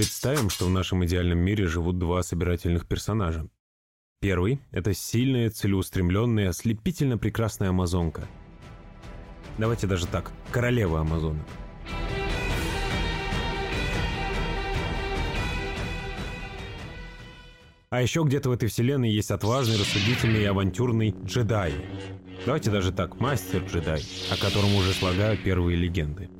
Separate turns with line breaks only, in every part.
Представим, что в нашем идеальном мире живут два собирательных персонажа. Первый – это сильная, целеустремленная, ослепительно прекрасная амазонка. Давайте даже так, королева амазонок. А еще где-то в этой вселенной есть отважный, рассудительный и авантюрный джедай. Давайте даже так, мастер-джедай, о котором уже слагают первые легенды.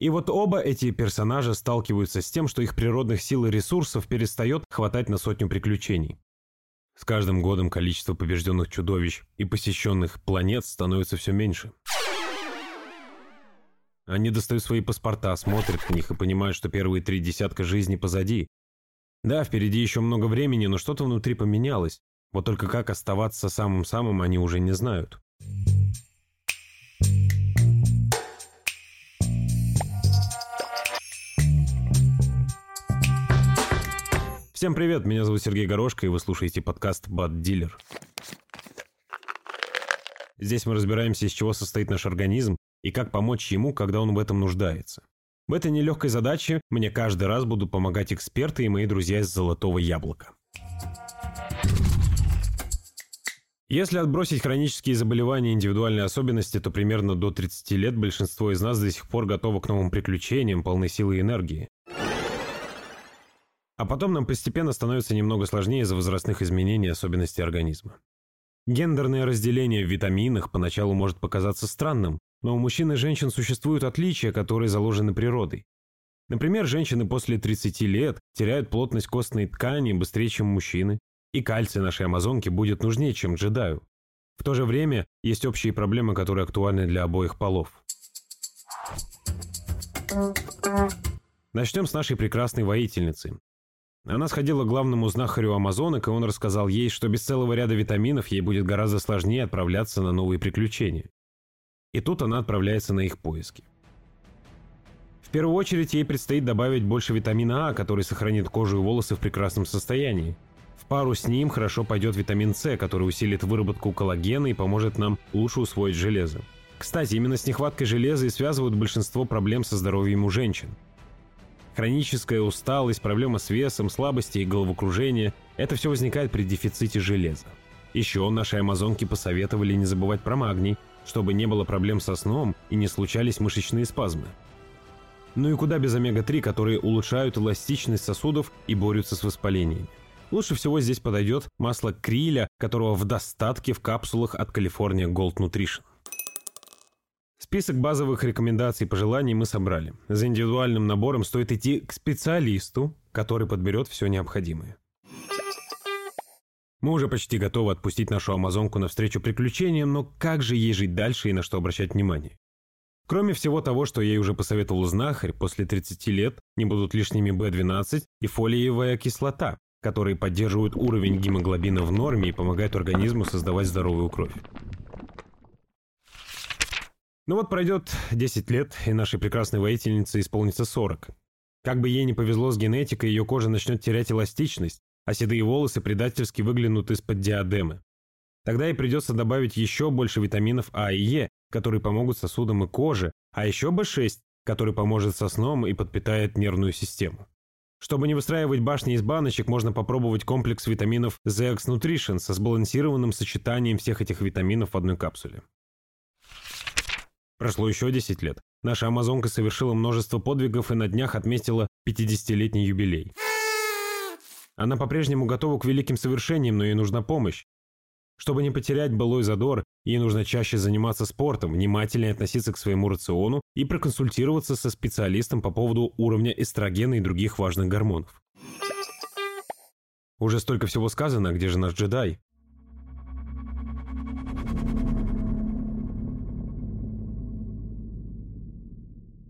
И вот оба эти персонажа сталкиваются с тем, что их природных сил и ресурсов перестает хватать на сотню приключений. С каждым годом количество побежденных чудовищ и посещенных планет становится все меньше. Они достают свои паспорта, смотрят в них и понимают, что первые три десятка жизни позади, да, впереди еще много времени, но что-то внутри поменялось. Вот только как оставаться самым-самым они уже не знают. Всем привет, меня зовут Сергей Горошко, и вы слушаете подкаст «Бад Дилер». Здесь мы разбираемся, из чего состоит наш организм и как помочь ему, когда он в этом нуждается. В этой нелегкой задаче мне каждый раз будут помогать эксперты и мои друзья из «Золотого яблока». Если отбросить хронические заболевания и индивидуальные особенности, то примерно до 30 лет большинство из нас до сих пор готовы к новым приключениям, полной силы и энергии. А потом нам постепенно становится немного сложнее из-за возрастных изменений и особенностей организма. Гендерное разделение в витаминах поначалу может показаться странным, но у мужчин и женщин существуют отличия, которые заложены природой. Например, женщины после 30 лет теряют плотность костной ткани быстрее, чем мужчины, и кальций нашей амазонки будет нужнее, чем джедаю. В то же время есть общие проблемы, которые актуальны для обоих полов. Начнем с нашей прекрасной воительницы. Она сходила к главному знахарю амазонок, и он рассказал ей, что без целого ряда витаминов ей будет гораздо сложнее отправляться на новые приключения. И тут она отправляется на их поиски. В первую очередь ей предстоит добавить больше витамина А, который сохранит кожу и волосы в прекрасном состоянии. В пару с ним хорошо пойдет витамин С, который усилит выработку коллагена и поможет нам лучше усвоить железо. Кстати, именно с нехваткой железа и связывают большинство проблем со здоровьем у женщин. Хроническая усталость, проблема с весом, слабости и головокружение – это все возникает при дефиците железа. Еще наши амазонки посоветовали не забывать про магний, чтобы не было проблем со сном и не случались мышечные спазмы. Ну и куда без омега-3, которые улучшают эластичность сосудов и борются с воспалениями. Лучше всего здесь подойдет масло криля, которого в достатке в капсулах от California Gold Nutrition. Список базовых рекомендаций и пожеланий мы собрали. За индивидуальным набором стоит идти к специалисту, который подберет все необходимое. Мы уже почти готовы отпустить нашу амазонку навстречу приключениям, но как же ей жить дальше и на что обращать внимание? Кроме всего того, что ей уже посоветовал знахарь, после 30 лет не будут лишними B12 и фолиевая кислота, которые поддерживают уровень гемоглобина в норме и помогают организму создавать здоровую кровь. Ну вот пройдет 10 лет, и нашей прекрасной воительнице исполнится 40. Как бы ей не повезло с генетикой, ее кожа начнет терять эластичность, а седые волосы предательски выглянут из-под диадемы. Тогда ей придется добавить еще больше витаминов А и Е, которые помогут сосудам и коже, а еще B6, который поможет со сном и подпитает нервную систему. Чтобы не выстраивать башни из баночек, можно попробовать комплекс витаминов ZX Nutrition со сбалансированным сочетанием всех этих витаминов в одной капсуле. Прошло еще 10 лет. Наша амазонка совершила множество подвигов и на днях отметила 50-летний юбилей. Она по-прежнему готова к великим совершениям, но ей нужна помощь. Чтобы не потерять былой задор, ей нужно чаще заниматься спортом, внимательнее относиться к своему рациону и проконсультироваться со специалистом по поводу уровня эстрогена и других важных гормонов. Уже столько всего сказано, где же наш джедай?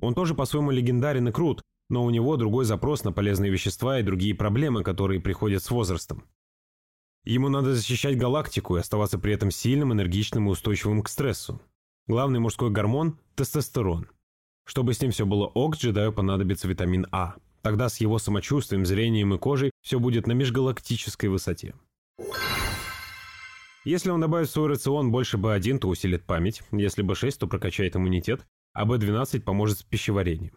Он тоже по-своему легендарен и крут, но у него другой запрос на полезные вещества и другие проблемы, которые приходят с возрастом. Ему надо защищать галактику и оставаться при этом сильным, энергичным и устойчивым к стрессу. Главный мужской гормон – тестостерон. Чтобы с ним все было ок, джедаю понадобится витамин А. Тогда с его самочувствием, зрением и кожей все будет на межгалактической высоте. Если он добавит в свой рацион больше B1, то усилит память, если B6, то прокачает иммунитет, а B12 поможет с пищеварением.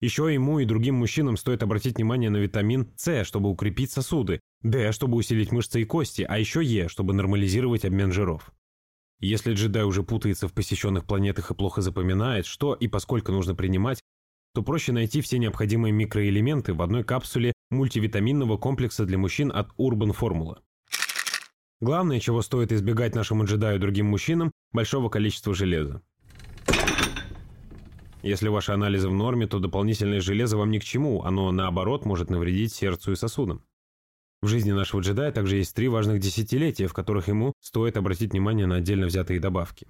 Еще ему и другим мужчинам стоит обратить внимание на витамин С, чтобы укрепить сосуды, Д, чтобы усилить мышцы и кости, а еще Е, чтобы нормализировать обмен жиров. Если джедай уже путается в посещенных планетах и плохо запоминает, что и поскольку нужно принимать, то проще найти все необходимые микроэлементы в одной капсуле мультивитаминного комплекса для мужчин от Urban Formula. Главное, чего стоит избегать нашему джедаю и другим мужчинам – большого количества железа. Если ваши анализы в норме, то дополнительное железо вам ни к чему, оно, наоборот, может навредить сердцу и сосудам. В жизни нашего джедая также есть три важных десятилетия, в которых ему стоит обратить внимание на отдельно взятые добавки.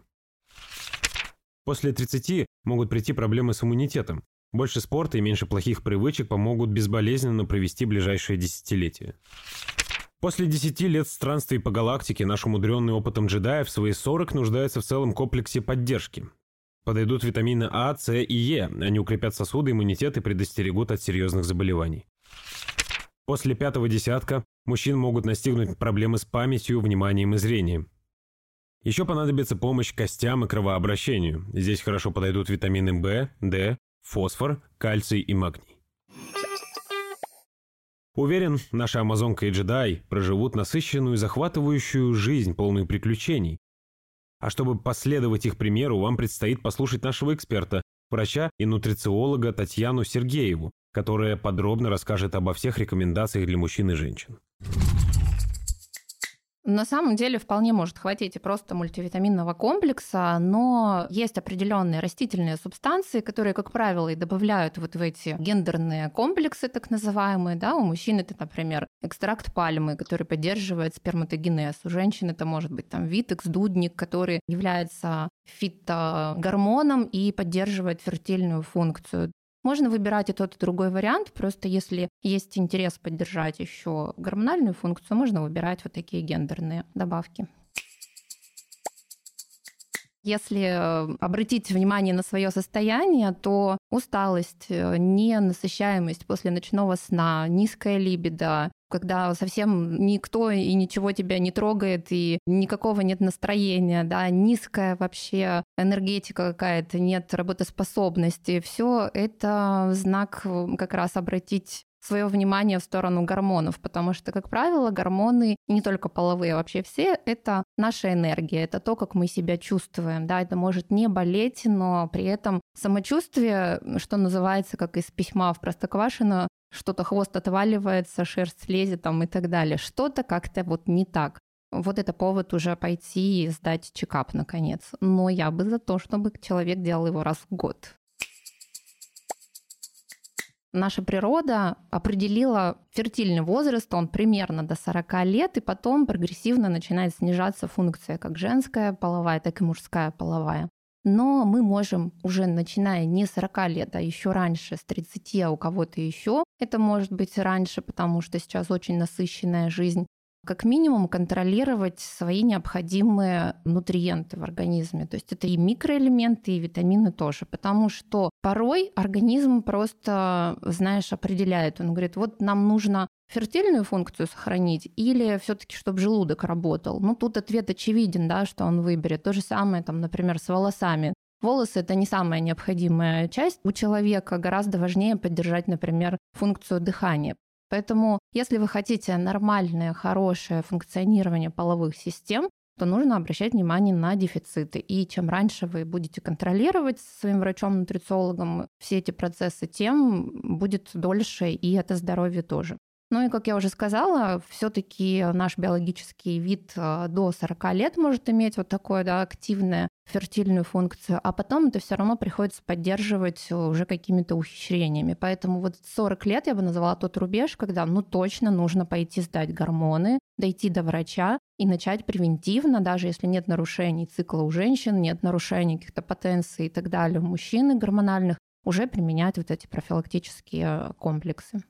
После 30 могут прийти проблемы с иммунитетом. Больше спорта и меньше плохих привычек помогут безболезненно провести ближайшие десятилетия. После 10 лет странствий по галактике наш умудренный опытом джедая в свои 40 нуждается в целом комплексе поддержки. Подойдут витамины А, С и Е, они укрепят сосуды, иммунитет и предостерегут от серьезных заболеваний. После пятого десятка мужчин могут настигнуть проблемы с памятью, вниманием и зрением. Еще понадобится помощь костям и кровообращению. Здесь хорошо подойдут витамины В, D, фосфор, кальций и магний. Уверен, наша амазонка и джедай проживут насыщенную и захватывающую жизнь, полную приключений. А чтобы последовать их примеру, вам предстоит послушать нашего эксперта, врача и нутрициолога Татьяну Сергееву, которая подробно расскажет обо всех рекомендациях для мужчин и женщин.
На самом деле вполне может хватить и просто мультивитаминного комплекса, но есть определенные растительные субстанции, которые, как правило, и добавляют вот в эти гендерные комплексы, так называемые. Да? У мужчин это, например, экстракт пальмы, который поддерживает сперматогенез. У женщин это может быть там витекс, дудник, который является фитогормоном и поддерживает фертильную функцию. Можно выбирать и тот, и другой вариант, просто если есть интерес поддержать еще гормональную функцию, можно выбирать вот такие гендерные добавки. Если э, обратить внимание на свое состояние, то усталость, э, ненасыщаемость после ночного сна, низкая либидо, когда совсем никто и ничего тебя не трогает, и никакого нет настроения, да, низкая вообще энергетика какая-то, нет работоспособности, все это знак как раз обратить свое внимание в сторону гормонов, потому что, как правило, гормоны, не только половые, а вообще все, это наша энергия, это то, как мы себя чувствуем, да, это может не болеть, но при этом самочувствие, что называется, как из письма в Простоквашино, что-то хвост отваливается, шерсть лезет там и так далее. Что-то как-то вот не так. Вот это повод уже пойти и сдать чекап наконец. Но я бы за то, чтобы человек делал его раз в год. Наша природа определила фертильный возраст, он примерно до 40 лет, и потом прогрессивно начинает снижаться функция как женская половая, так и мужская половая. Но мы можем уже начиная не с 40 лет, а еще раньше, с 30, а у кого-то еще это может быть раньше, потому что сейчас очень насыщенная жизнь, как минимум контролировать свои необходимые нутриенты в организме. То есть это и микроэлементы, и витамины тоже. Потому что порой организм просто, знаешь, определяет. Он говорит, вот нам нужно фертильную функцию сохранить или все-таки, чтобы желудок работал? Ну, тут ответ очевиден, да, что он выберет. То же самое, там, например, с волосами. Волосы – это не самая необходимая часть у человека. Гораздо важнее поддержать, например, функцию дыхания. Поэтому, если вы хотите нормальное, хорошее функционирование половых систем, то нужно обращать внимание на дефициты. И чем раньше вы будете контролировать со своим врачом-нутрициологом все эти процессы, тем будет дольше и это здоровье тоже. Ну и, как я уже сказала, все-таки наш биологический вид э, до 40 лет может иметь вот такое да, активное фертильную функцию, а потом это все равно приходится поддерживать уже какими-то ухищрениями. Поэтому вот 40 лет я бы назвала тот рубеж, когда ну точно нужно пойти сдать гормоны, дойти до врача и начать превентивно, даже если нет нарушений цикла у женщин, нет нарушений каких-то потенций и так далее у мужчин гормональных, уже применять вот эти профилактические комплексы.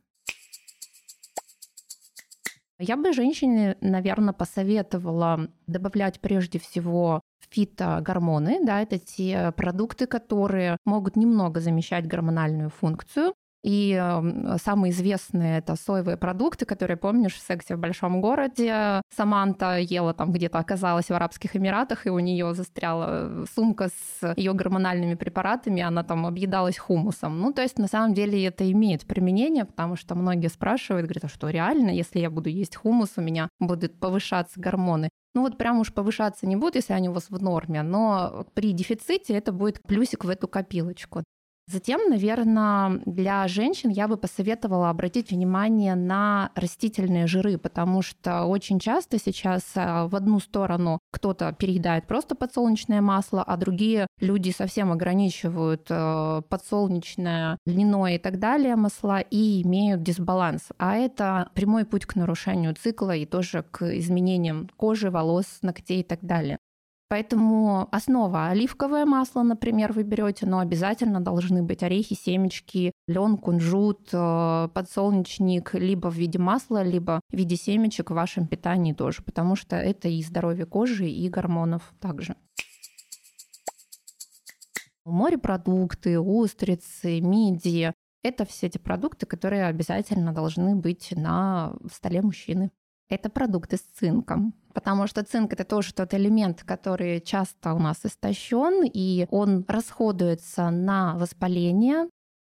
Я бы женщине, наверное, посоветовала добавлять прежде всего фитогормоны, да, это те продукты, которые могут немного замещать гормональную функцию, И самые известные это соевые продукты, которые, помнишь, в сексе в большом городе Саманта ела там где-то оказалась в Арабских Эмиратах, и у нее застряла сумка с ее гормональными препаратами, она там объедалась хумусом. Ну, то есть, на самом деле, это имеет применение, потому что многие спрашивают, говорят, а что реально, если я буду есть хумус, у меня будут повышаться гормоны? Ну вот прям уж повышаться не будут, если они у вас в норме, но при дефиците это будет плюсик в эту копилочку. Затем, наверное, для женщин я бы посоветовала обратить внимание на растительные жиры, потому что очень часто сейчас э, в одну сторону кто-то переедает просто подсолнечное масло, а другие люди совсем ограничивают э, подсолнечное, льняное и так далее масла и имеют дисбаланс. А это прямой путь к нарушению цикла и тоже к изменениям кожи, волос, ногтей и так далее. Поэтому основа оливковое масло, например, вы берете, но обязательно должны быть орехи, семечки, лен, кунжут, э, подсолнечник, либо в виде масла, либо в виде семечек в вашем питании тоже, потому что это и здоровье кожи, и гормонов также. Морепродукты, устрицы, мидии – это все эти продукты, которые обязательно должны быть на столе мужчины. Это продукты с цинком потому что цинк это тоже тот элемент, который часто у нас истощен, и он расходуется на воспаление,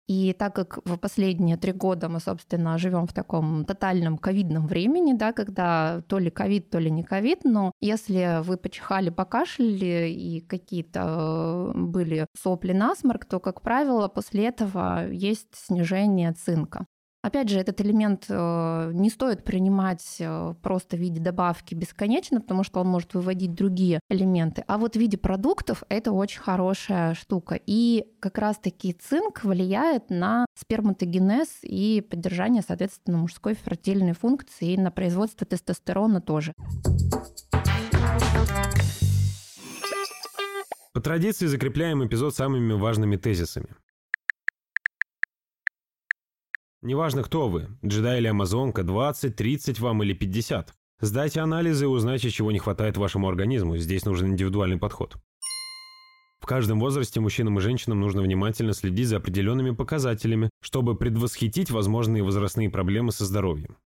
и так как в последние три года мы, собственно, живем в таком тотальном ковидном времени, да, когда то ли ковид, то ли не ковид, но если вы почихали, покашляли и какие-то э, были сопли, насморк, то, как правило, после этого есть снижение цинка. Опять же, этот элемент э, не стоит принимать э, просто в виде добавки бесконечно, потому что он может выводить другие элементы. А вот в виде продуктов это очень хорошая штука. И как раз-таки цинк влияет на сперматогенез и поддержание, соответственно, мужской фертильной функции и на производство тестостерона тоже.
По традиции закрепляем эпизод самыми важными тезисами. Неважно, кто вы, джедай или амазонка, 20, 30 вам или 50. Сдайте анализы и узнайте, чего не хватает вашему организму. Здесь нужен индивидуальный подход. В каждом возрасте мужчинам и женщинам нужно внимательно следить за определенными показателями, чтобы предвосхитить возможные возрастные проблемы со здоровьем.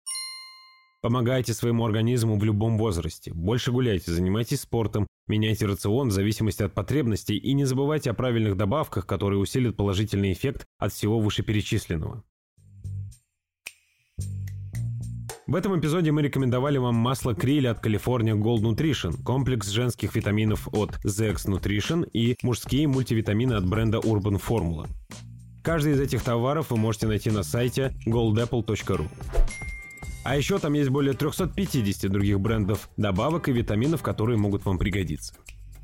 Помогайте своему организму в любом возрасте. Больше гуляйте, занимайтесь спортом, меняйте рацион в зависимости от потребностей и не забывайте о правильных добавках, которые усилят положительный эффект от всего вышеперечисленного. В этом эпизоде мы рекомендовали вам масло криль от California Gold Nutrition, комплекс женских витаминов от ZX Nutrition и мужские мультивитамины от бренда Urban Formula. Каждый из этих товаров вы можете найти на сайте goldapple.ru. А еще там есть более 350 других брендов добавок и витаминов, которые могут вам пригодиться.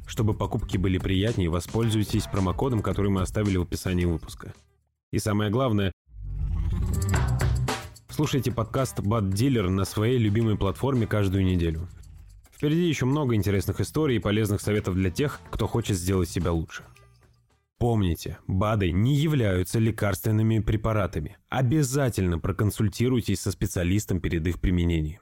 Чтобы покупки были приятнее, воспользуйтесь промокодом, который мы оставили в описании выпуска. И самое главное, Слушайте подкаст «Бад Дилер» на своей любимой платформе каждую неделю. Впереди еще много интересных историй и полезных советов для тех, кто хочет сделать себя лучше. Помните, БАДы не являются лекарственными препаратами. Обязательно проконсультируйтесь со специалистом перед их применением.